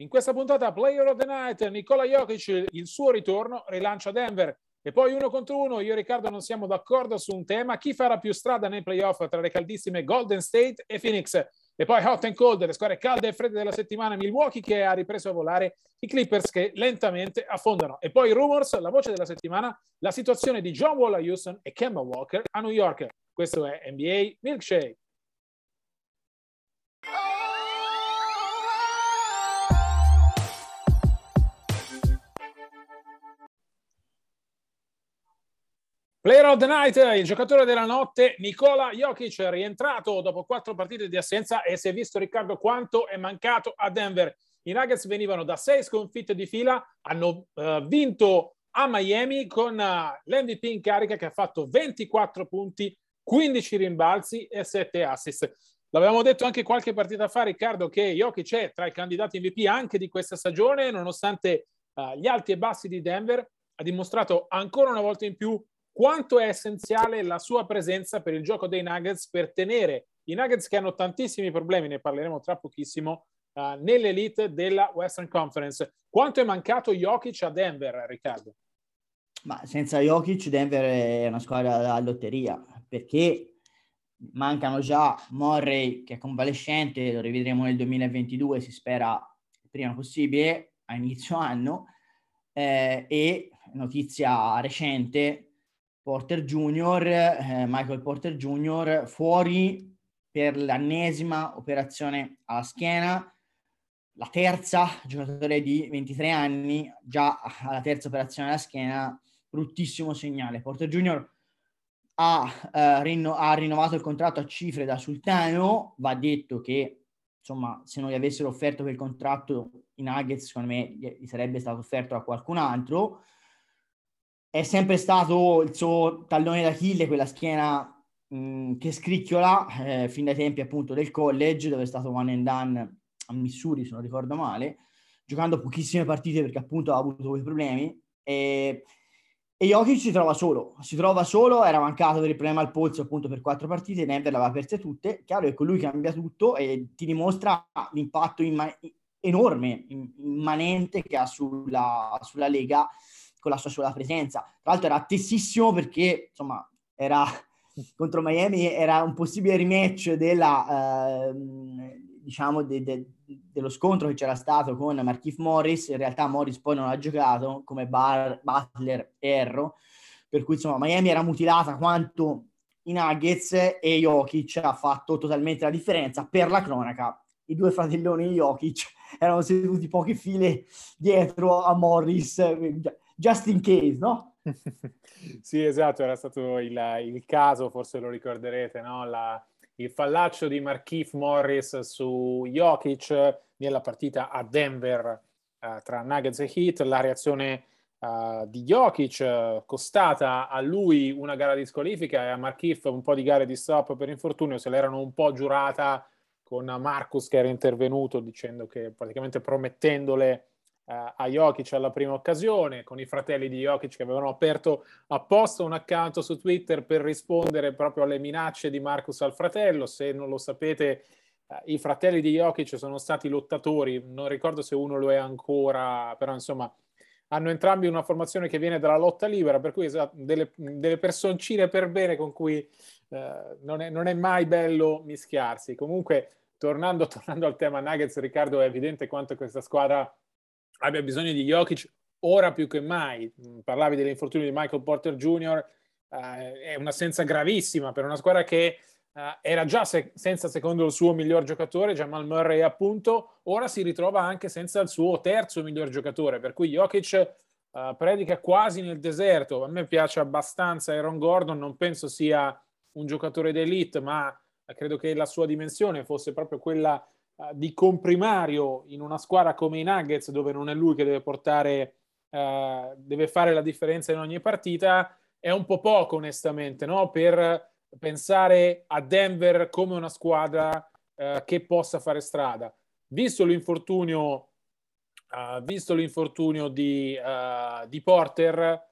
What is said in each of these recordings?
In questa puntata Player of the Night, Nicola Jokic, il suo ritorno, rilancia Denver. E poi uno contro uno, io e Riccardo non siamo d'accordo su un tema, chi farà più strada nei playoff tra le caldissime Golden State e Phoenix. E poi hot and cold, le squadre calde e fredde della settimana, Milwaukee che ha ripreso a volare, i Clippers che lentamente affondano. E poi rumors, la voce della settimana, la situazione di John Wall a Houston e Kemba Walker a New York. Questo è NBA Milkshake. Player of the Night, il giocatore della notte, Nicola Jokic, è rientrato dopo quattro partite di assenza e si è visto Riccardo quanto è mancato a Denver. I Nuggets venivano da sei sconfitte di fila, hanno uh, vinto a Miami con uh, l'MVP in carica che ha fatto 24 punti, 15 rimbalzi e 7 assist. L'avevamo detto anche qualche partita fa, Riccardo, che Jokic è tra i candidati MVP anche di questa stagione, nonostante uh, gli alti e bassi di Denver, ha dimostrato ancora una volta in più quanto è essenziale la sua presenza per il gioco dei Nuggets per tenere i Nuggets che hanno tantissimi problemi, ne parleremo tra pochissimo, uh, nell'elite della Western Conference. Quanto è mancato Jokic a Denver, Riccardo? Ma senza Jokic Denver è una squadra da lotteria, perché mancano già Morray che è convalescente, lo rivedremo nel 2022, si spera prima possibile, a inizio anno, eh, e notizia recente, Porter Junior, eh, Michael Porter Junior, fuori per l'ennesima operazione alla schiena, la terza, giocatore di 23 anni, già alla terza operazione alla schiena, bruttissimo segnale. Porter Junior ha, eh, rinno- ha rinnovato il contratto a cifre da Sultano, va detto che insomma se non gli avessero offerto quel contratto i Nuggets, secondo me gli sarebbe stato offerto a qualcun altro, è sempre stato il suo tallone d'Achille, quella schiena mh, che scricchiola eh, fin dai tempi appunto del college, dove è stato one and done a Missouri, se non ricordo male, giocando pochissime partite perché appunto ha avuto quei problemi. E, e Jokic si trova solo, si trova solo, era mancato per il problema al polso appunto per quattro partite, Denver l'aveva perse tutte, chiaro che lui cambia tutto e ti dimostra l'impatto imma- enorme, immanente che ha sulla, sulla Lega con la sua sola presenza. Tra l'altro era attesissimo perché, insomma, era contro Miami, era un possibile rematch della, eh, diciamo, de, de, dello scontro che c'era stato con Markif Morris. In realtà Morris poi non ha giocato come Bar, Butler e Erro, per cui, insomma, Miami era mutilata quanto i Nuggets e Jokic ha fatto totalmente la differenza. Per la cronaca, i due fratelloni Jokic erano seduti poche file dietro a Morris just in case, no? sì, esatto, era stato il, il caso, forse lo ricorderete, no? La, il fallaccio di Markif Morris su Jokic nella partita a Denver uh, tra Nuggets e Heat, la reazione uh, di Jokic costata a lui una gara di squalifica e a Markif un po' di gare di stop per infortunio, se l'erano un po' giurata con Marcus che era intervenuto dicendo che praticamente promettendole uh, a Jokic alla prima occasione, con i fratelli di Jokic che avevano aperto apposta un account su Twitter per rispondere proprio alle minacce di Marcus al fratello. Se non lo sapete, uh, i fratelli di Jokic sono stati lottatori, non ricordo se uno lo è ancora, però insomma hanno entrambi una formazione che viene dalla lotta libera, per cui delle, delle personcine per bene con cui uh, non, è, non, è, mai bello mischiarsi. Comunque, tornando, tornando al tema Nuggets, Riccardo, è evidente quanto questa squadra abbia bisogno di Jokic ora più che mai. Parlavi dell'infortunio di Michael Porter Jr., eh, è un'assenza gravissima per una squadra che eh, era già se- senza, secondo il suo miglior giocatore, Jamal Murray appunto, ora si ritrova anche senza il suo terzo miglior giocatore, per cui Jokic uh, predica quasi nel deserto. A me piace abbastanza Aaron Gordon, non penso sia un giocatore d'elite, ma credo che la sua dimensione fosse proprio quella di comprimario in una squadra come i Nuggets, dove non è lui che deve portare, uh, deve fare la differenza in ogni partita. È un po' poco, onestamente, no? per pensare a Denver come una squadra che possa fare strada. Visto l'infortunio uh, visto l'infortunio di, uh, di, Porter,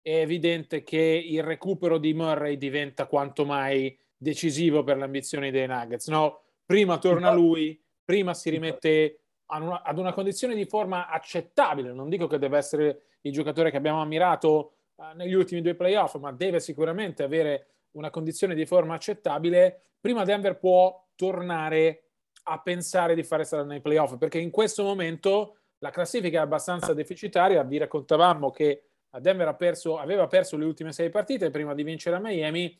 è evidente che il recupero di Murray diventa quanto mai decisivo per le ambizioni dei Nuggets. No? Prima torna lui, prima si rimette una, ad una condizione di forma accettabile. Non dico che deve essere il giocatore che abbiamo ammirato uh, negli ultimi due playoff, ma deve sicuramente avere una condizione di forma accettabile. Prima Denver può tornare a pensare di fare strada nei playoff, perché in questo momento la classifica è abbastanza deficitaria. Vi raccontavamo che Denver ha perso, aveva perso le ultime sei partite prima di vincere a Miami.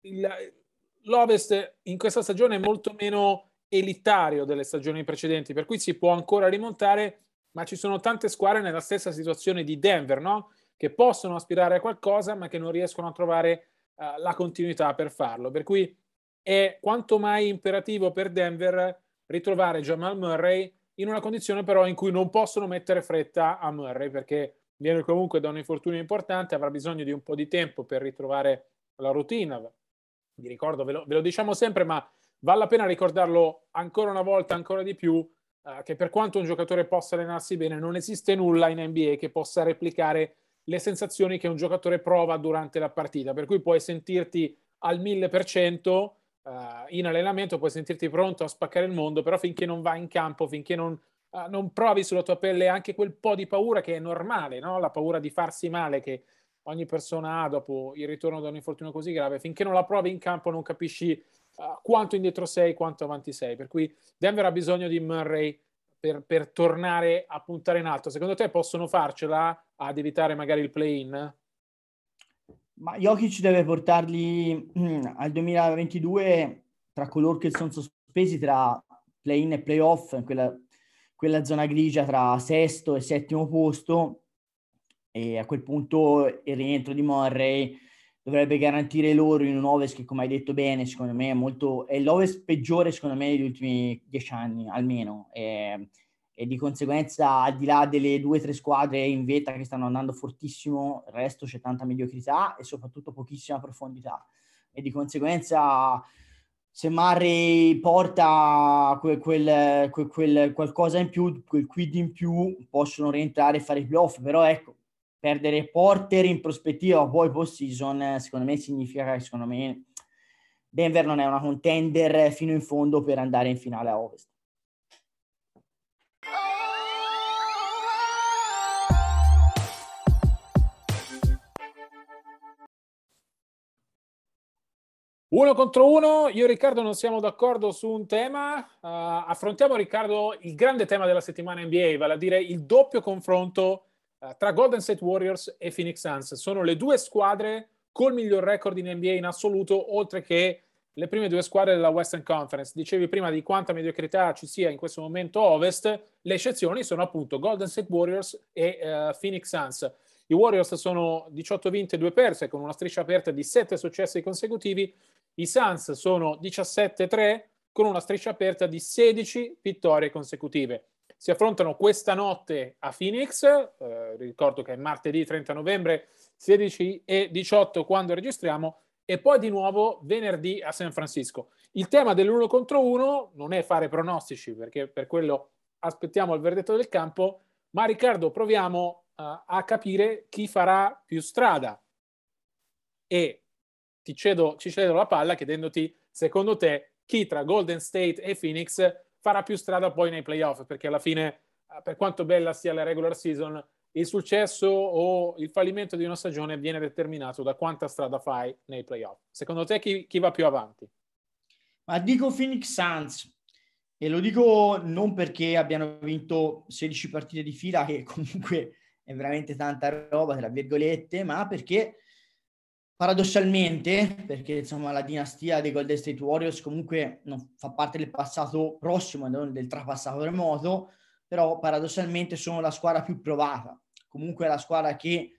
Il, L'Ovest in questa stagione è molto meno elitario delle stagioni precedenti, per cui si può ancora rimontare, ma ci sono tante squadre nella stessa situazione di Denver, no? che possono aspirare a qualcosa, ma che non riescono a trovare uh, la continuità per farlo. Per cui è quanto mai imperativo per Denver ritrovare Jamal Murray in una condizione però in cui non possono mettere fretta a Murray perché viene comunque da un infortunio importante, avrà bisogno di un po' di tempo per ritrovare la routine. Vi ricordo, ve lo, ve lo diciamo sempre, ma vale la pena ricordarlo ancora una volta, ancora di più, eh, che per quanto un giocatore possa allenarsi bene, non esiste nulla in NBA che possa replicare le sensazioni che un giocatore prova durante la partita. Per cui puoi sentirti al 1000%, uh, in allenamento puoi sentirti pronto a spaccare il mondo, però finché non vai in campo, finché non, uh, non provi sulla tua pelle anche quel po' di paura che è normale, no? la paura di farsi male che ogni persona ha dopo il ritorno da un infortunio così grave, finché non la provi in campo non capisci uh, quanto indietro sei, quanto avanti sei. Per cui Denver ha bisogno di Murray per, per tornare a puntare in alto. Secondo te possono farcela ad evitare magari il play-in? Ma Jokic deve portarli mm, al 2022 tra coloro che sono sospesi tra play-in e play-off, quella, quella zona grigia tra sesto e settimo posto. E a quel punto il rientro di Murray dovrebbe garantire loro in un Ovest che, come hai detto bene, secondo me è molto... è l'Ovest peggiore, secondo me, degli ultimi dieci anni, almeno. E, e di conseguenza al di là delle due o tre squadre in vetta che stanno andando fortissimo, il resto c'è tanta mediocrità e soprattutto pochissima profondità e di conseguenza se Murray porta quel, quel, quel, quel, qualcosa in più, quel quid in più, possono rientrare e fare i playoff, però ecco, perdere Porter in prospettiva poi post season secondo me significa che secondo me Denver non è una contender fino in fondo per andare in finale a Ovest. Uno contro uno, io e Riccardo non siamo d'accordo su un tema. Uh, affrontiamo, Riccardo, il grande tema della settimana NBA, vale a dire il doppio confronto tra Golden State Warriors e Phoenix Suns. Sono le due squadre col miglior record in NBA in assoluto, oltre che le prime due squadre della Western Conference. Dicevi prima di quanta mediocrità ci sia in questo momento Ovest, le eccezioni sono appunto Golden State Warriors e uh, Phoenix Suns. I Warriors sono 18 vinte e 2 perse con una striscia aperta di 7 successi consecutivi. I Suns sono 17-3 con una striscia aperta di 16 vittorie consecutive. Si affrontano questa notte a Phoenix, eh, ricordo che è martedì 30 novembre, 16 e 18 quando registriamo, e poi di nuovo venerdì a San Francisco. Il tema dell'uno contro uno non è fare pronostici, perché per quello aspettiamo il verdetto del campo, ma Riccardo proviamo uh, a capire chi farà più strada. E ti cedo, ci cedo la palla chiedendoti, secondo te, chi tra Golden State e Phoenix farà più strada poi nei playoff? Perché alla fine, uh, per quanto bella sia la regular season, il successo o il fallimento di una stagione viene determinato da quanta strada fai nei playoff. Secondo te chi, chi va più avanti? Ma dico Phoenix Suns e lo dico non perché abbiano vinto 16 partite di fila, che comunque è veramente tanta roba, tra virgolette, ma perché paradossalmente, perché insomma la dinastia dei Golden State Warriors comunque non fa parte del passato prossimo, non del trapassato remoto, però paradossalmente sono la squadra più provata, comunque la squadra che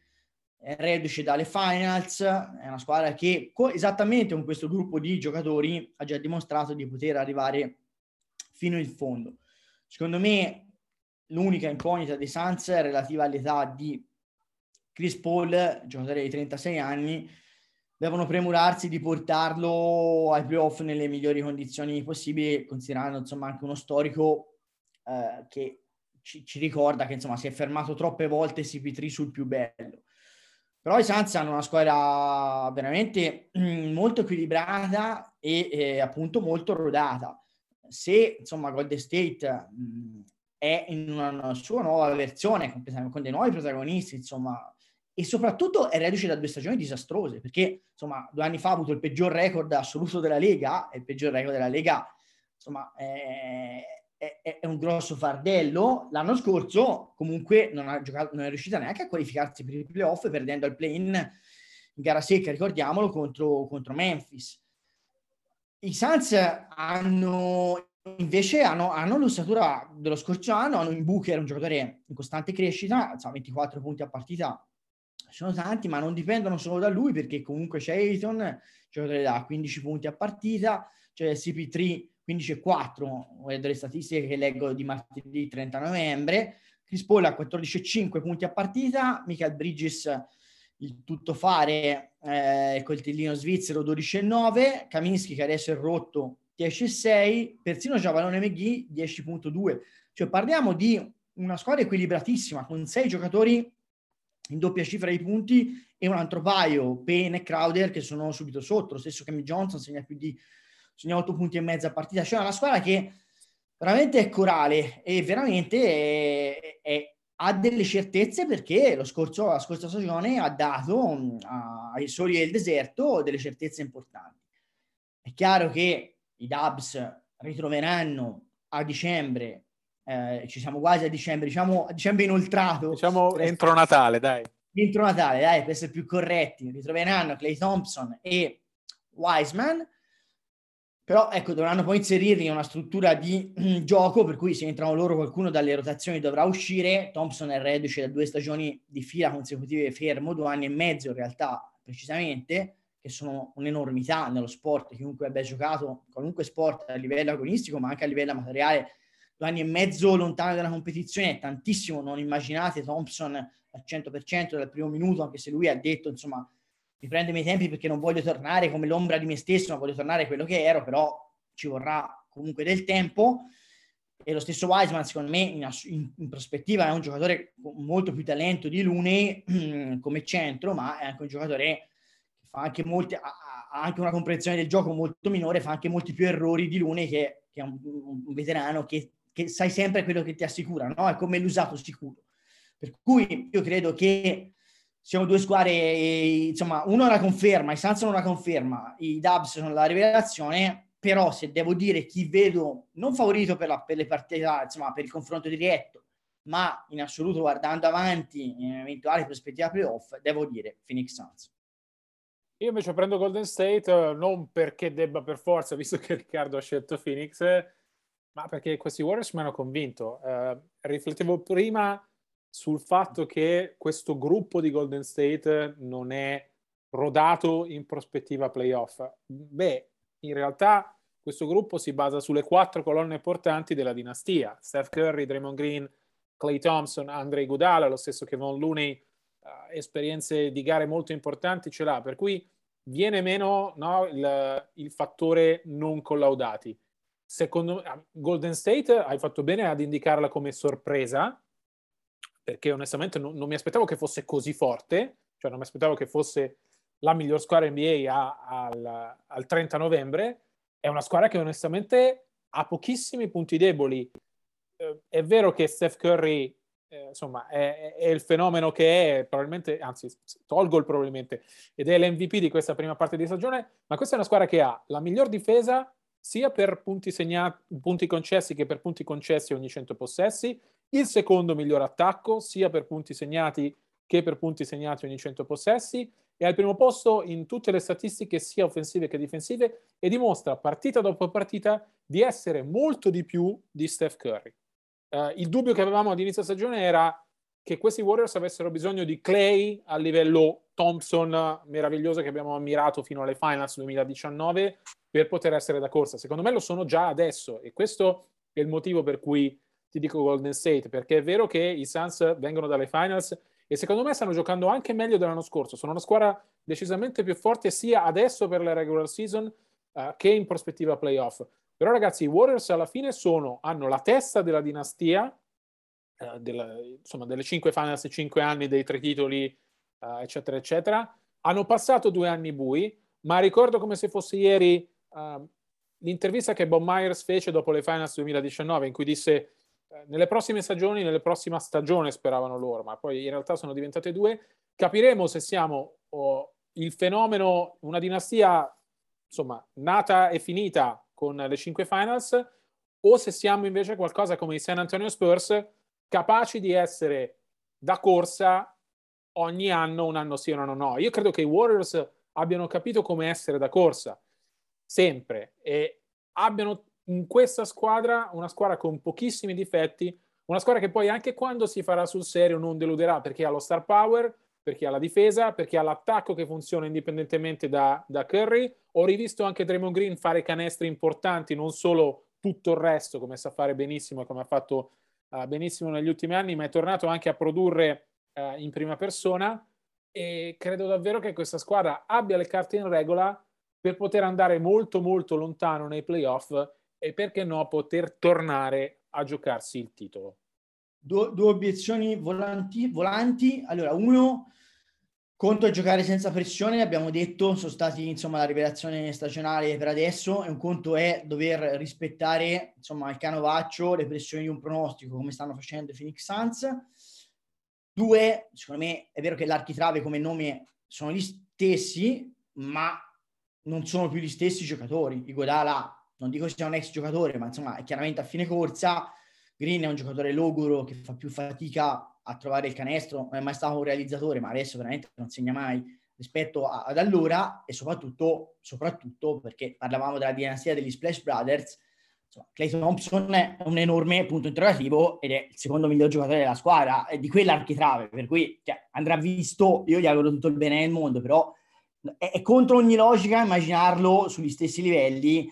è reduce dalle finals, è una squadra che co- esattamente con questo gruppo di giocatori ha già dimostrato di poter arrivare fino in fondo. Secondo me l'unica incognita dei Suns è relativa all'età di Chris Paul, giocatore di 36 anni, devono premurarsi di portarlo ai playoff nelle migliori condizioni possibili, considerando insomma anche uno storico eh, che ci, ci, ricorda che insomma si è fermato troppe volte CP3 sul più bello. Però i Suns hanno una squadra veramente mm, molto equilibrata e eh, appunto molto rodata. Se insomma Golden State mh, mm, è in una sua nuova versione, con dei nuovi protagonisti, insomma, e soprattutto è reduce da due stagioni disastrose, perché insomma due anni fa ha avuto il peggior record assoluto della Lega, e il peggior record della Lega insomma è, è, è un grosso fardello. L'anno scorso comunque non, giocato, non è riuscita neanche a qualificarsi per i playoff, perdendo al play-in in gara secca, ricordiamolo, contro, contro Memphis. I Suns hanno invece hanno, hanno l'ossatura dello scorso anno, hanno in Booker un giocatore in costante crescita, insomma, 24 punti a partita sono tanti, ma non dipendono solo da lui perché comunque c'è Ayton, giocatore da 15 punti a partita, c'è CP3 15 e 4, delle statistiche che leggo di martedì 30 novembre, Chris Paul a 14 e 5 punti a partita, Michael Bridges il tuttofare eh, coltellino svizzero 12 e 9, Kaminsky che adesso è rotto 10 e 6, persino Giavalone McGee 10.2, cioè parliamo di una squadra equilibratissima con sei giocatori in doppia cifra di punti e un altro paio, Payne e Crowder, che sono subito sotto. Lo stesso Cammy Johnson segna più di segna 8 punti e mezzo a partita. Cioè una squadra che veramente è corale e veramente è, è, ha delle certezze perché lo scorso, la scorsa stagione ha dato mm, ai soli del deserto delle certezze importanti. È chiaro che i Dubs ritroveranno a dicembre eh, ci siamo quasi a dicembre, diciamo a dicembre inoltrato. Diciamo entro Natale, dai. Entro Natale, dai, per essere più corretti. Ritroveranno Clay Thompson e Wiseman, però ecco, dovranno poi inserirli in una struttura di gioco, per cui se entrano loro qualcuno dalle rotazioni dovrà uscire. Thompson è reduce da due stagioni di fila consecutive fermo, due anni e mezzo in realtà precisamente, che sono un'enormità nello sport. Chiunque abbia giocato qualunque sport a livello agonistico, ma anche a livello amatoriale, due anni e mezzo lontano dalla competizione è tantissimo, non immaginate Thompson al 100% dal primo minuto, anche se lui ha detto, insomma, mi prendo i miei tempi perché non voglio tornare come l'ombra di me stesso, ma voglio tornare quello che ero, però ci vorrà comunque del tempo. E lo stesso Wiseman, secondo me, in, in, in prospettiva è un giocatore con molto più talento di Lune come centro, ma è anche un giocatore che fa anche molti, ha, ha anche una comprensione del gioco molto minore, fa anche molti più errori di Lune che, che è un, un veterano che che sai sempre quello che ti assicura, no? È come l'usato sicuro. Per cui io credo che siamo due squadre, insomma, uno è la conferma, i Suns sono la conferma, i Dubs sono la rivelazione, però se devo dire chi vedo non favorito per, la, per le partite, insomma, per il confronto diretto, ma in assoluto guardando avanti in eventuale prospettiva playoff, devo dire Phoenix Suns. Io invece prendo Golden State non perché debba per forza, visto che Riccardo ha scelto Phoenix, ma perché questi Warriors mi hanno convinto. Uh, riflettevo prima sul fatto che questo gruppo di Golden State non è rodato in prospettiva playoff. Beh, in realtà questo gruppo si basa sulle quattro colonne portanti della dinastia. Steph Curry, Draymond Green, Clay Thompson, Andre Gudala, lo stesso Kevon Looney, uh, esperienze di gare molto importanti ce l'ha, per cui viene meno no, il, il fattore non collaudati secondo me, ah, Golden State hai fatto bene ad indicarla come sorpresa, perché onestamente non, non, mi aspettavo che fosse così forte, cioè non mi aspettavo che fosse la miglior squadra NBA a, al, al 30 novembre. È una squadra che onestamente ha pochissimi punti deboli. Eh, è vero che Steph Curry eh, insomma, è, è, il fenomeno che è, probabilmente, anzi, tolgo il probabilmente, ed è l'MVP di questa prima parte di stagione, ma questa è una squadra che ha la miglior difesa sia per punti, segnati, punti concessi che per punti concessi ogni 100 possessi il secondo miglior attacco, sia per punti segnati che per punti segnati ogni 100 possessi, è al primo posto in tutte le statistiche sia offensive che difensive e dimostra partita dopo partita di essere molto di più di Steph Curry. Uh, il dubbio che avevamo ad inizio stagione era che questi Warriors avessero bisogno di Clay a livello Thompson meraviglioso che abbiamo ammirato fino alle finals 2019 per poter essere da corsa. Secondo me lo sono già adesso e questo è il motivo per cui ti dico Golden State, perché è vero che i Suns vengono dalle finals e secondo me stanno giocando anche meglio dell'anno scorso. Sono una squadra decisamente più forte sia adesso per la regular season uh, che in prospettiva playoff. Però ragazzi, i Warriors alla fine sono, hanno la testa della dinastia eh, della, insomma, delle cinque finals, cinque anni dei tre titoli, uh, eccetera, eccetera. Hanno passato due anni bui, ma ricordo come se fosse ieri uh, l'intervista che Bob Myers fece dopo le finals 2019, in cui disse nelle prossime stagioni, nelle prossima stagione speravano loro, ma poi in realtà sono diventate due, capiremo se siamo oh, il fenomeno, una dinastia insomma nata e finita con le cinque finals o se siamo invece qualcosa come i San Antonio Spurs capaci di essere da corsa ogni anno, un anno sì, un anno no. Io credo che i Warriors abbiano capito come essere da corsa, sempre, e abbiano in questa squadra una squadra con pochissimi difetti, una squadra che poi anche quando si farà sul serio non deluderà perché ha lo star power, perché ha la difesa, perché ha l'attacco che funziona indipendentemente da, da Curry. Ho rivisto anche Draymond Green fare canestri importanti, non solo tutto il resto, come sa fare benissimo e come ha fatto benissimo negli ultimi anni, ma è tornato anche a produrre uh, in prima persona e credo davvero che questa squadra abbia le carte in regola per poter andare molto molto lontano nei playoff e perché no poter tornare a giocarsi il titolo. Due, due obiezioni volanti, volanti. Allora, uno, Conto a giocare senza pressione, abbiamo detto, sono stati insomma la rivelazione stagionale per adesso e un conto è dover rispettare insomma il canovaccio, le pressioni di un pronostico come stanno facendo i Phoenix Suns. Due, secondo me è vero che l'architrave come nome sono gli stessi, ma non sono più gli stessi giocatori. Iguodala, non dico sia un ex giocatore, ma insomma è chiaramente a fine corsa. Green è un giocatore logoro che fa più fatica a trovare il canestro, non è mai stato un realizzatore, ma adesso veramente non segna mai rispetto a, ad allora e soprattutto, soprattutto perché parlavamo della dinastia degli Splash Brothers, insomma, Clay Thompson è un enorme punto interrogativo ed è il secondo miglior giocatore della squadra, di quell'architrave, per cui cioè, andrà visto, io gli auguro tutto il bene del mondo, però è, è contro ogni logica immaginarlo sugli stessi livelli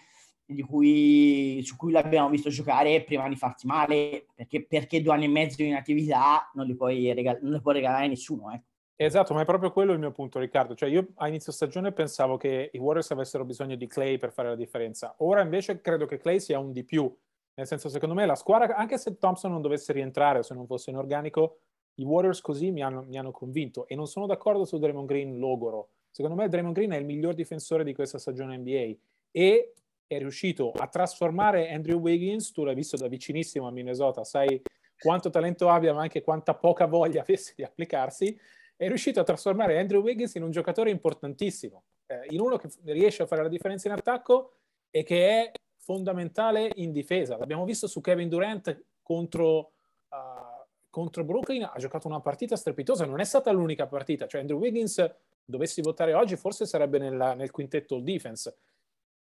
cui, su cui l'abbiamo visto giocare prima di farsi male, perché, perché due anni e mezzo in attività non li puoi, regal- non li può regalare nessuno. Eh. Esatto, ma è proprio quello il mio punto, Riccardo. Cioè, io a inizio stagione pensavo che i Warriors avessero bisogno di Clay per fare la differenza. Ora invece credo che Clay sia un di più. Nel senso, secondo me, la squadra, anche se Thompson non dovesse rientrare se non fosse in organico, i Warriors così mi hanno, mi hanno convinto. E non sono d'accordo su Draymond Green logoro. Secondo me Draymond Green è il miglior difensore di questa stagione NBA. E è riuscito a trasformare Andrew Wiggins, tu l'hai visto da vicinissimo a Minnesota, sai quanto talento abbia, ma anche quanta poca voglia avesse di applicarsi, è riuscito a trasformare Andrew Wiggins in un giocatore importantissimo, eh, in uno che riesce a fare la differenza in attacco e che è fondamentale in difesa. L'abbiamo visto su Kevin Durant contro, uh, contro Brooklyn, ha giocato una partita strepitosa, non è stata l'unica partita, cioè Andrew Wiggins, dovessi votare oggi, forse sarebbe nella, nel quintetto all defense,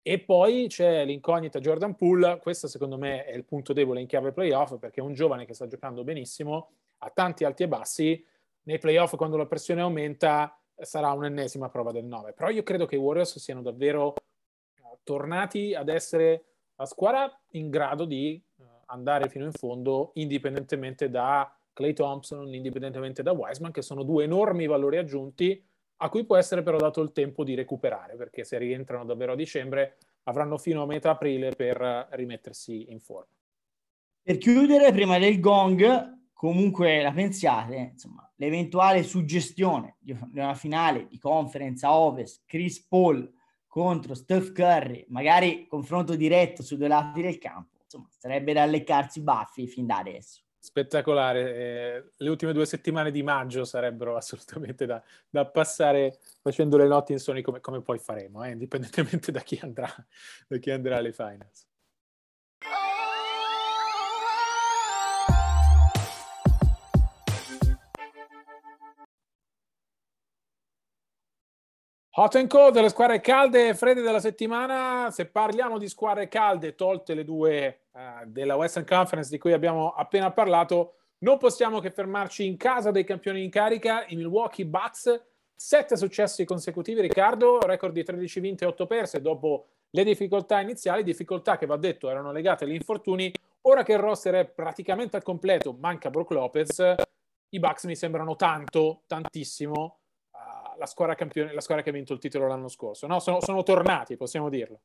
e poi c'è l'incognita Jordan Poole, questo secondo me è il punto debole in chiave playoff perché è un giovane che sta giocando benissimo, ha tanti alti e bassi, nei playoff quando la pressione aumenta sarà un'ennesima prova del 9, però io credo che i Warriors siano davvero uh, tornati ad essere la squadra in grado di uh, andare fino in fondo indipendentemente da Clay Thompson, indipendentemente da Wiseman, che sono due enormi valori aggiunti a cui può essere però dato il tempo di recuperare, perché se rientrano davvero a dicembre avranno fino a metà aprile per rimettersi in forma. Per chiudere, prima del gong, comunque la pensiate, insomma, l'eventuale suggestione di una finale di conference a Ovest, Chris Paul contro Steph Curry, magari confronto diretto su due lati del campo, insomma, sarebbe da leccarsi i baffi fin da adesso spettacolare. Eh, le ultime due settimane di maggio sarebbero assolutamente da, da passare facendo le notti insonni come, come poi faremo, eh, indipendentemente da chi, andrà, da chi andrà alle finals. Hot and cold, le squadre calde e fredde della settimana. Se parliamo di squadre calde, tolte le due uh, della Western Conference di cui abbiamo appena parlato, non possiamo che fermarci in casa dei campioni in carica, i Milwaukee Bucks. Sette successi consecutivi, Riccardo, record di 13 vinte e 8 perse dopo le difficoltà iniziali, difficoltà che va detto erano legate agli infortuni. Ora che il roster è praticamente al completo, manca Brook Lopez, i Bucks mi sembrano tanto, tantissimo la squadra, campione, la squadra che ha vinto il titolo l'anno scorso. No? Sono, sono tornati, possiamo dirlo.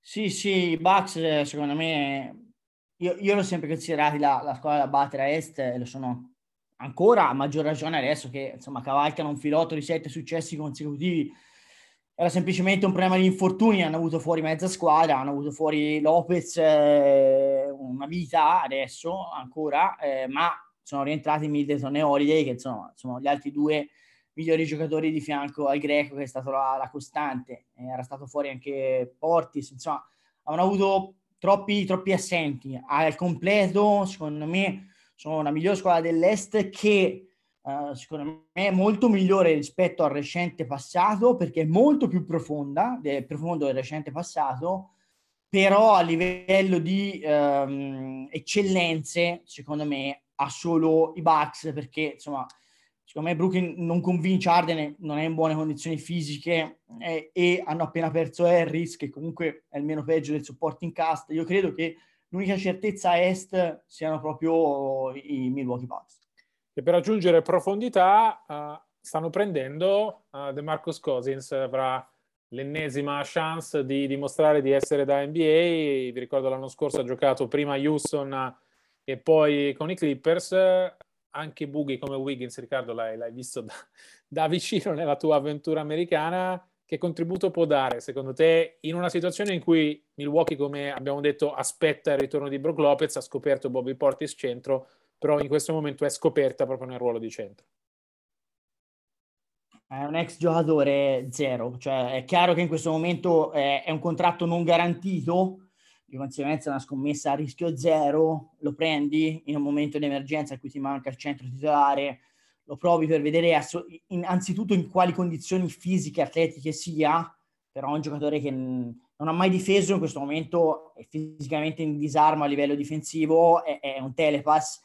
Sì, sì, i Bucks eh, secondo me, io, io l'ho sempre considerati la, la, squadra da battere a est e lo sono ancora a maggior ragione adesso che insomma cavalcano un filotto di sette successi consecutivi. Era semplicemente un problema di infortuni, hanno avuto fuori mezza squadra, hanno avuto fuori Lopez eh, una vita adesso ancora, eh, ma sono rientrati Middleton e Holiday che insomma sono gli altri due migliori giocatori di fianco al greco che è stato la, la costante, era stato fuori anche Portis, insomma avevano avuto troppi, troppi assenti, al completo secondo me sono la migliore squadra dell'Est che uh, secondo me è molto migliore rispetto al recente passato perché è molto più profonda, del profondo del recente passato, però a livello di um, eccellenze secondo me ha solo i Bucks perché insomma secondo me Brooklyn non convince Arden, non è in buone condizioni fisiche eh, e hanno appena perso Harris, che comunque è il meno peggio del supporting cast. Io credo che l'unica certezza a est siano proprio i Milwaukee Bucks. E per aggiungere profondità uh, stanno prendendo uh, De Marcus Cousins, avrà l'ennesima chance di dimostrare di essere da NBA. Vi ricordo l'anno scorso ha giocato prima a Houston e poi con i Clippers anche bughi come Wiggins, Riccardo, l'hai, l'hai visto da, da, vicino nella tua avventura americana. Che contributo può dare, secondo te, in una situazione in cui Milwaukee, come abbiamo detto, aspetta il ritorno di Brook Lopez, ha scoperto Bobby Portis centro, però in questo momento è scoperta proprio nel ruolo di centro? È un ex giocatore zero, cioè è chiaro che in questo momento è, è un contratto non garantito, di conseguenza una scommessa a rischio zero, lo prendi in un momento di emergenza in cui ti manca il centro titolare, lo provi per vedere asso- innanzitutto in quali condizioni fisiche e atletiche sia, però un giocatore che non ha mai difeso in questo momento è fisicamente in disarmo a livello difensivo, è, è un telepass,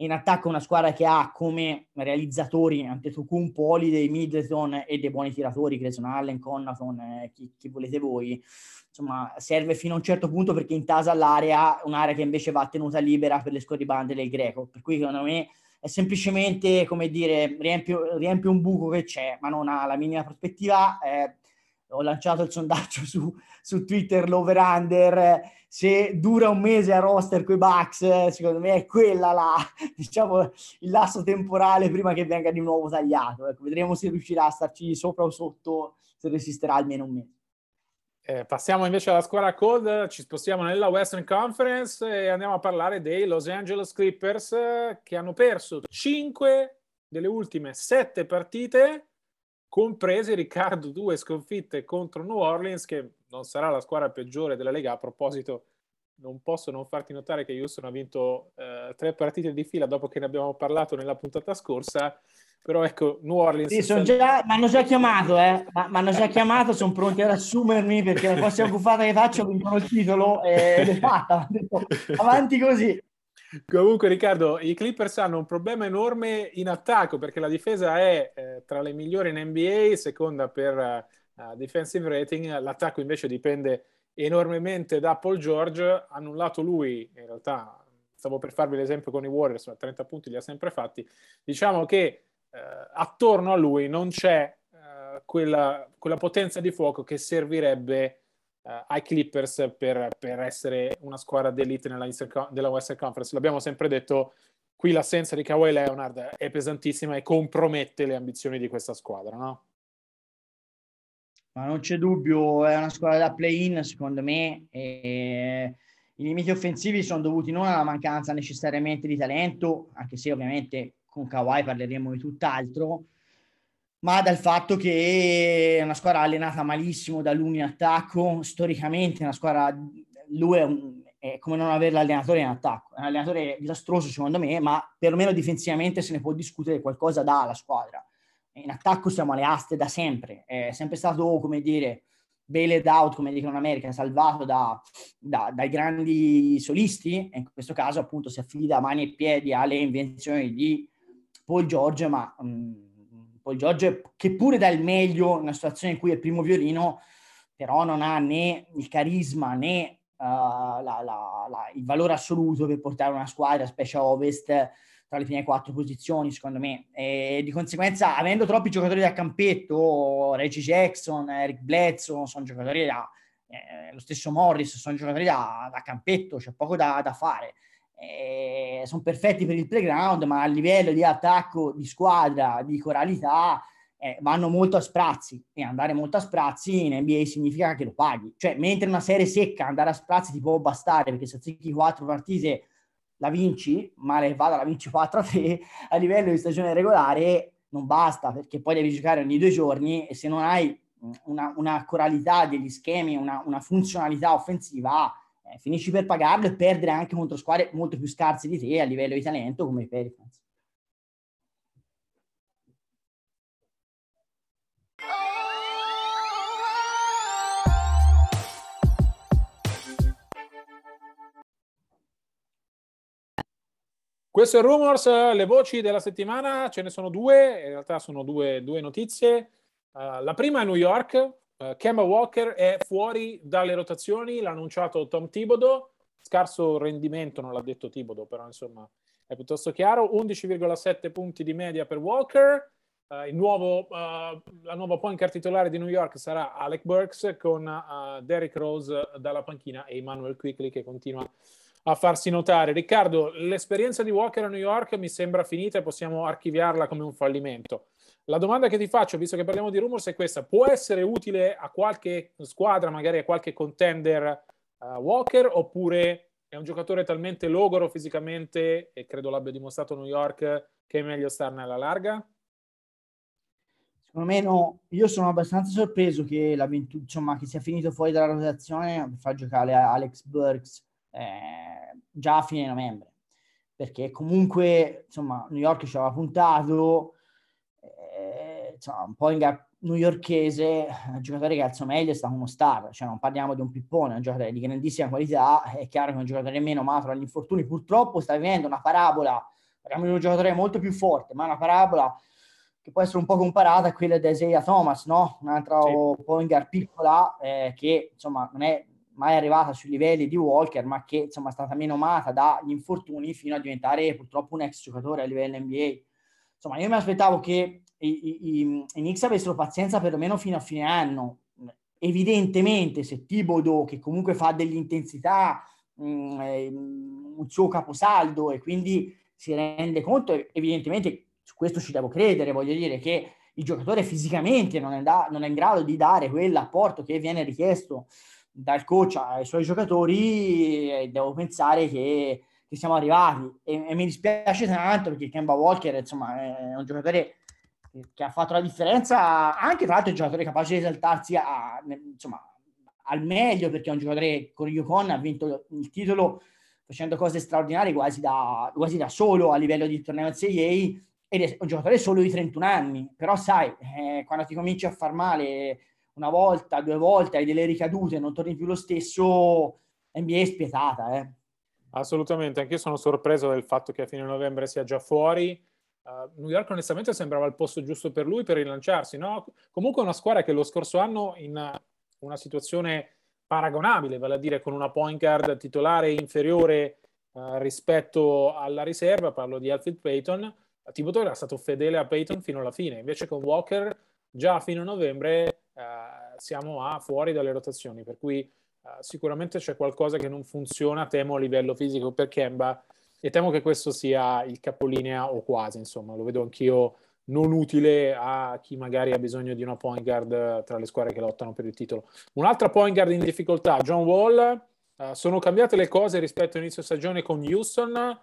in attacco una squadra che ha come realizzatori Antetokounmpo, Holiday, Middleton e dei buoni tiratori, Grayson Allen, Connaughton, eh, chi, chi volete voi, insomma, serve fino a un certo punto perché intasa l'area, un'area che invece va tenuta libera per le scorribande del greco. Per cui secondo me è semplicemente, come dire, riempie, riempie un buco che c'è, ma non ha la minima prospettiva. Eh, ho lanciato il sondaggio su, su Twitter, l'over-under, se dura un mese a roster con i Bucks, secondo me è quella la, diciamo, il lasso temporale prima che venga di nuovo tagliato. Ecco, vedremo se riuscirà a starci sopra o sotto, se resisterà almeno un mese. Eh, passiamo invece alla squadra cold, ci spostiamo nella Western Conference e andiamo a parlare dei Los Angeles Clippers eh, che hanno perso 5 delle ultime 7 partite, comprese Riccardo due sconfitte contro New Orleans, che non sarà la squadra peggiore della Lega. A proposito, non posso non farti notare che Houston ha vinto eh, tre partite di fila dopo che ne abbiamo parlato nella puntata scorsa però ecco, New Orleans... Sì, sono già, mi hanno già chiamato, eh. mi hanno già chiamato, sono pronti ad assumermi perché la prossima buffata che faccio vincono il titolo ed è fatta. Avanti così. Comunque Riccardo, i Clippers hanno un problema enorme in attacco perché la difesa è eh, tra le migliori in NBA, seconda per uh, defensive rating, l'attacco invece dipende enormemente da Paul George, annullato lui, in realtà stavo per farvi l'esempio con i Warriors, ma 30 punti li ha sempre fatti, diciamo che eh, attorno a lui non c'è eh, quella, quella, potenza di fuoco che servirebbe eh, ai Clippers per, per, essere una squadra d'elite nella della Western Conference. L'abbiamo sempre detto, qui l'assenza di Kawhi Leonard è pesantissima e compromette le ambizioni di questa squadra, no? Ma non c'è dubbio, è una squadra da play-in secondo me. E I limiti offensivi sono dovuti non alla mancanza necessariamente di talento, anche se ovviamente con Kawhi parleremo di tutt'altro, ma dal fatto che è una squadra allenata malissimo da lui in attacco, storicamente una squadra, lui è, un, è come non avere l'allenatore in attacco, è un allenatore disastroso secondo me, ma perlomeno difensivamente se ne può discutere qualcosa dalla squadra. in attacco siamo alle aste da sempre, è sempre stato, come dire, bailed out, come dicono in America, salvato da, da, dai grandi solisti, e in questo caso appunto si affida mani e piedi alle invenzioni di Paul George, ma mh, mm, Paul George che pure dà il meglio in una situazione in cui è il primo violino, però non ha né il carisma né uh, la, la, la, il valore assoluto per portare una squadra, specie a Ovest, tra le prime quattro posizioni, secondo me. E di conseguenza, avendo troppi giocatori da campetto, Reggie Jackson, Eric Bledsoe, sono giocatori da... Eh, lo stesso Morris, sono giocatori da, da campetto, c'è poco da, da fare. Eh, sono perfetti per il playground, ma a livello di attacco, di squadra, di coralità, eh, vanno molto a sprazzi e andare molto a sprazzi in NBA significa che lo paghi. Cioè, mentre una serie secca andare a sprazzi ti può bastare perché se azzecchi quattro partite la vinci, male vada la vinci 4 a 3, a livello di stagione regolare non basta perché poi devi giocare ogni due giorni e se non hai una, una coralità degli schemi, una, una funzionalità offensiva, eh, finisci per pagarlo e perdere anche contro squadre molto più scarse di te a livello di talento come i Pelicans. Questo è Rumors, le voci della settimana, ce ne sono due, in realtà sono due, due notizie. Uh, la prima è New York, uh, Kemba Walker è fuori dalle rotazioni, l'ha annunciato Tom Thibodeau, scarso rendimento, non l'ha detto Thibodeau, però insomma è piuttosto chiaro, 11,7 punti di media per Walker, uh, nuovo, la nuova point titolare di New York sarà Alec Burks con Derrick Rose dalla panchina e Emmanuel Quickly che continua a farsi notare. Riccardo, l'esperienza di Walker a New York mi sembra finita e possiamo archiviarla come un fallimento. La domanda che ti faccio, visto che parliamo di rumors, è questa: può essere utile a qualche squadra, magari a qualche contender uh, Walker, oppure è un giocatore talmente logoro fisicamente, e credo l'abbia dimostrato New York, che è meglio starne alla larga? Secondo me no, io sono abbastanza sorpreso che, insomma, che sia finito fuori dalla rotazione per far giocare Alex Burks eh, già a fine novembre, perché comunque insomma New York ci aveva puntato, insomma, un po' in newyorkese, un giocatore che alzo meglio è stato uno star, cioè non parliamo di un pippone, un giocatore di grandissima qualità, è chiaro che un giocatore meno maturo agli infortuni purtroppo sta vivendo una parabola, parliamo di un giocatore molto più forte, ma una parabola che può essere un po' comparata a quella di Isaiah Thomas, no? Un'altra sì. point guard piccola eh, che insomma non è mai arrivata sui livelli di Walker, ma che insomma è stata menomata dagli infortuni fino a diventare purtroppo un ex giocatore a livello NBA. Insomma, io mi aspettavo che i, i, i, Knicks avessero pazienza perlomeno fino a fine anno. Evidentemente, se Tibodo, che comunque fa dell'intensità, mh, mm, un suo caposaldo e quindi si rende conto, evidentemente su questo ci devo credere, voglio dire che il giocatore fisicamente non è, da, non è in grado di dare quell'apporto che viene richiesto dal coach ai suoi giocatori, devo pensare che, che siamo arrivati. E, e, mi dispiace tanto perché Kemba Walker, insomma, è un giocatore che ha fatto la differenza, anche tra l'altro è un giocatore capace di esaltarsi a, insomma, al meglio, perché è un giocatore con Yukon ha vinto il titolo facendo cose straordinarie quasi da, quasi da solo a livello di torneo NCAA ed è un giocatore solo di 31 anni, però sai, eh, quando ti cominci a far male una volta, due volte, hai delle ricadute, non torni più lo stesso, NBA è spietata. Eh. Assolutamente, anche io sono sorpreso del fatto che a fine novembre sia già fuori. Uh, New York onestamente sembrava il posto giusto per lui per rilanciarsi, no? Comunque una squadra che lo scorso anno in una situazione paragonabile, vale a dire con una point guard titolare inferiore uh, rispetto alla riserva, parlo di Alfred Payton, Thibodeau era stato fedele a Payton fino alla fine, invece con Walker già a fine novembre eh, siamo a fuori dalle rotazioni, per cui uh, sicuramente c'è qualcosa che non funziona, temo a livello fisico per Kemba e temo che questo sia il capolinea o quasi, insomma, lo vedo anch'io non utile a chi magari ha bisogno di una point guard tra le squadre che lottano per il titolo. Un'altra point guard in difficoltà, John Wall, uh, sono cambiate le cose rispetto all'inizio stagione con Houston,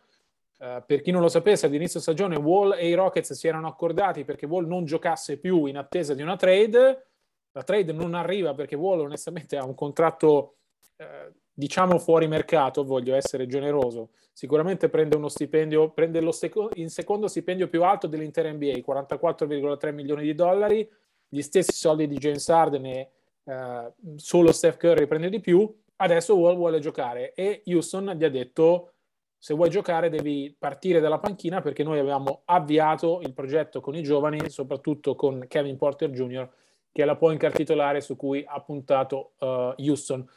Uh, per chi non lo sapesse, all'inizio stagione Wall e i Rockets si erano accordati perché Wall non giocasse più in attesa di una trade. La trade non arriva perché Wall onestamente ha un contratto eh, diciamo fuori mercato, voglio essere generoso, sicuramente prende uno stipendio, prende lo seco- il secondo stipendio più alto dell'intera NBA, 44,3 milioni di dollari, gli stessi soldi di James Harden e eh, solo Steph Curry prende di più, adesso Wall vuole giocare e Houston gli ha detto se vuoi giocare devi partire dalla panchina perché noi abbiamo avviato il progetto con i giovani, soprattutto con Kevin Porter Jr., che è la point card titolare su cui ha puntato uh, Houston.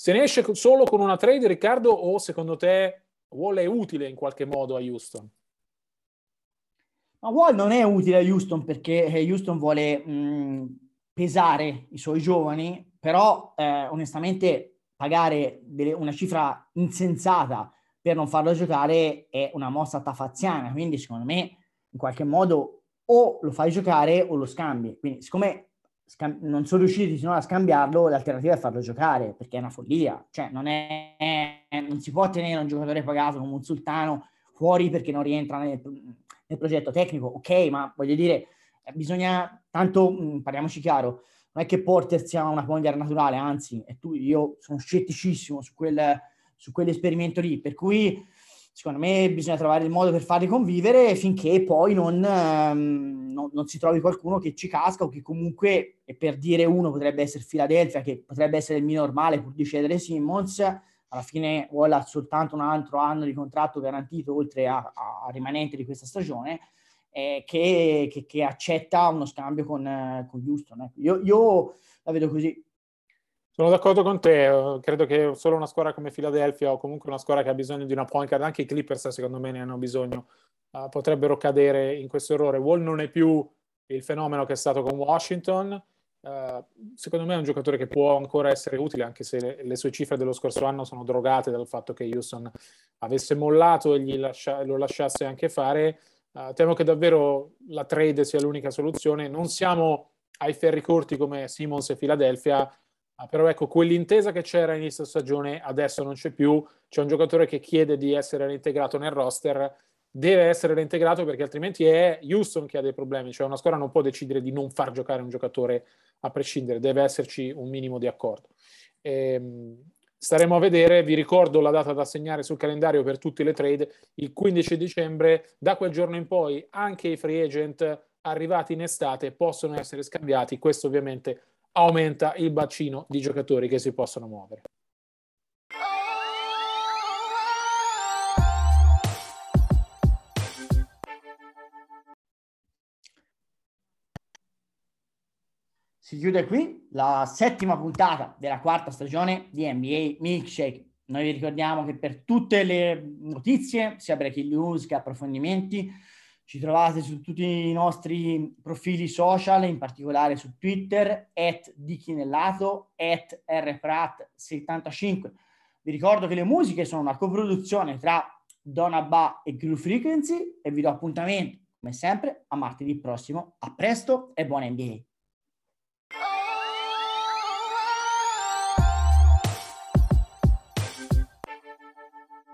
Se ne esce solo con una trade, Riccardo, o secondo te Wall è utile in qualche modo a Houston? Ma Wall non è utile a Houston perché eh, Houston vuole mh, pesare i suoi giovani, però eh, onestamente pagare delle, una cifra insensata per non farlo giocare è una mossa tafaziana, quindi secondo me in qualche modo o lo fai giocare o lo scambi. Quindi siccome scam- non sono riusciti finora a scambiarlo, l'alternativa è farlo giocare, perché è una follia. Cioè non, è, non si può tenere un giocatore pagato come un sultano fuori perché non rientra nel, nel progetto tecnico. Ok, ma voglio dire, eh, bisogna, tanto mh, mm, parliamoci chiaro, non è che Porter sia una ponger naturale, anzi, tu, io sono scetticissimo su, quel, su quell'esperimento lì, per cui secondo me bisogna trovare il modo per farli convivere finché poi non, um, non, non, si trovi qualcuno che ci casca o che comunque, e per dire uno potrebbe essere Philadelphia, che potrebbe essere il mio normale pur di cedere Simmons, alla fine vuole soltanto un altro anno di contratto garantito oltre a, a rimanente di questa stagione, eh, che, che, che, accetta uno scambio con, con Houston. Ecco. Io, io la vedo così. Sono d'accordo con te, credo che solo una squadra come Philadelphia o comunque una squadra che ha bisogno di una point card, anche i Clippers secondo me ne hanno bisogno, uh, potrebbero cadere in questo errore. Wall non è più il fenomeno che è stato con Washington, uh, secondo me è un giocatore che può ancora essere utile anche se le, le, sue cifre dello scorso anno sono drogate dal fatto che Houston avesse mollato e lascia, lo lasciasse anche fare. Uh, temo che davvero la trade sia l'unica soluzione. Non siamo ai ferri corti come Simmons e Philadelphia, Ah, però ecco, quell'intesa che c'era inizio stagione adesso non c'è più, c'è un giocatore che chiede di essere reintegrato nel roster, deve essere reintegrato perché altrimenti è Houston che ha dei problemi, cioè una squadra non può decidere di non far giocare un giocatore a prescindere, deve esserci un minimo di accordo. E, ehm, staremo a vedere, vi ricordo la data da segnare sul calendario per tutte le trade, il 15 dicembre, da quel giorno in poi anche i free agent arrivati in estate possono essere scambiati, questo ovviamente aumenta il bacino di giocatori che si possono muovere. Si chiude qui la settima puntata della quarta stagione di NBA Milkshake. Noi vi ricordiamo che per tutte le notizie, sia breaking news che approfondimenti, ci trovate su tutti i nostri profili social, in particolare su Twitter, at Dichinellato, at rprat75. Vi ricordo che le musiche sono una coproduzione tra Donabà e Crew Frequency e vi do appuntamento, come sempre, a martedì prossimo. A presto e buona NBA!